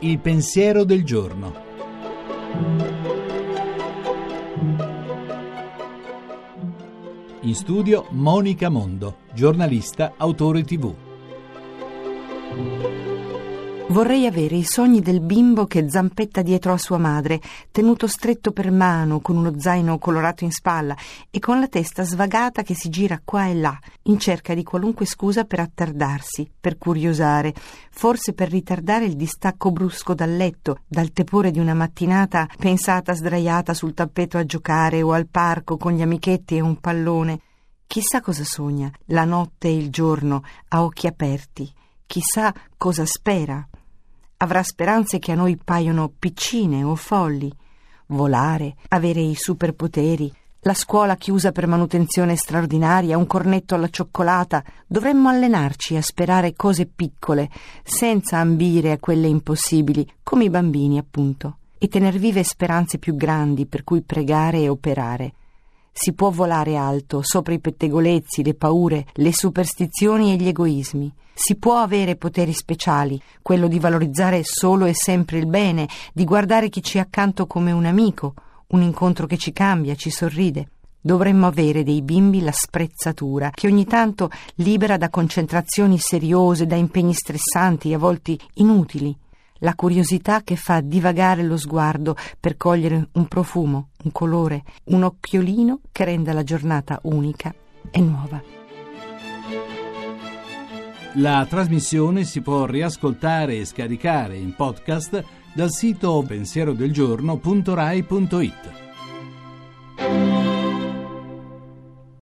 Il pensiero del giorno. In studio Monica Mondo, giornalista, autore tv. Vorrei avere i sogni del bimbo che zampetta dietro a sua madre, tenuto stretto per mano, con uno zaino colorato in spalla e con la testa svagata che si gira qua e là, in cerca di qualunque scusa per attardarsi, per curiosare, forse per ritardare il distacco brusco dal letto, dal tepore di una mattinata pensata sdraiata sul tappeto a giocare o al parco con gli amichetti e un pallone. Chissà cosa sogna, la notte e il giorno, a occhi aperti. Chissà cosa spera avrà speranze che a noi paiono piccine o folli. Volare, avere i superpoteri, la scuola chiusa per manutenzione straordinaria, un cornetto alla cioccolata. Dovremmo allenarci a sperare cose piccole, senza ambire a quelle impossibili, come i bambini, appunto, e tener vive speranze più grandi per cui pregare e operare. Si può volare alto, sopra i pettegolezzi, le paure, le superstizioni e gli egoismi. Si può avere poteri speciali, quello di valorizzare solo e sempre il bene, di guardare chi ci è accanto come un amico, un incontro che ci cambia, ci sorride. Dovremmo avere dei bimbi la sprezzatura, che ogni tanto libera da concentrazioni seriose, da impegni stressanti, a volte inutili la curiosità che fa divagare lo sguardo per cogliere un profumo, un colore, un occhiolino che renda la giornata unica e nuova. La trasmissione si può riascoltare e scaricare in podcast dal sito pensierodelgiorno.rai.it.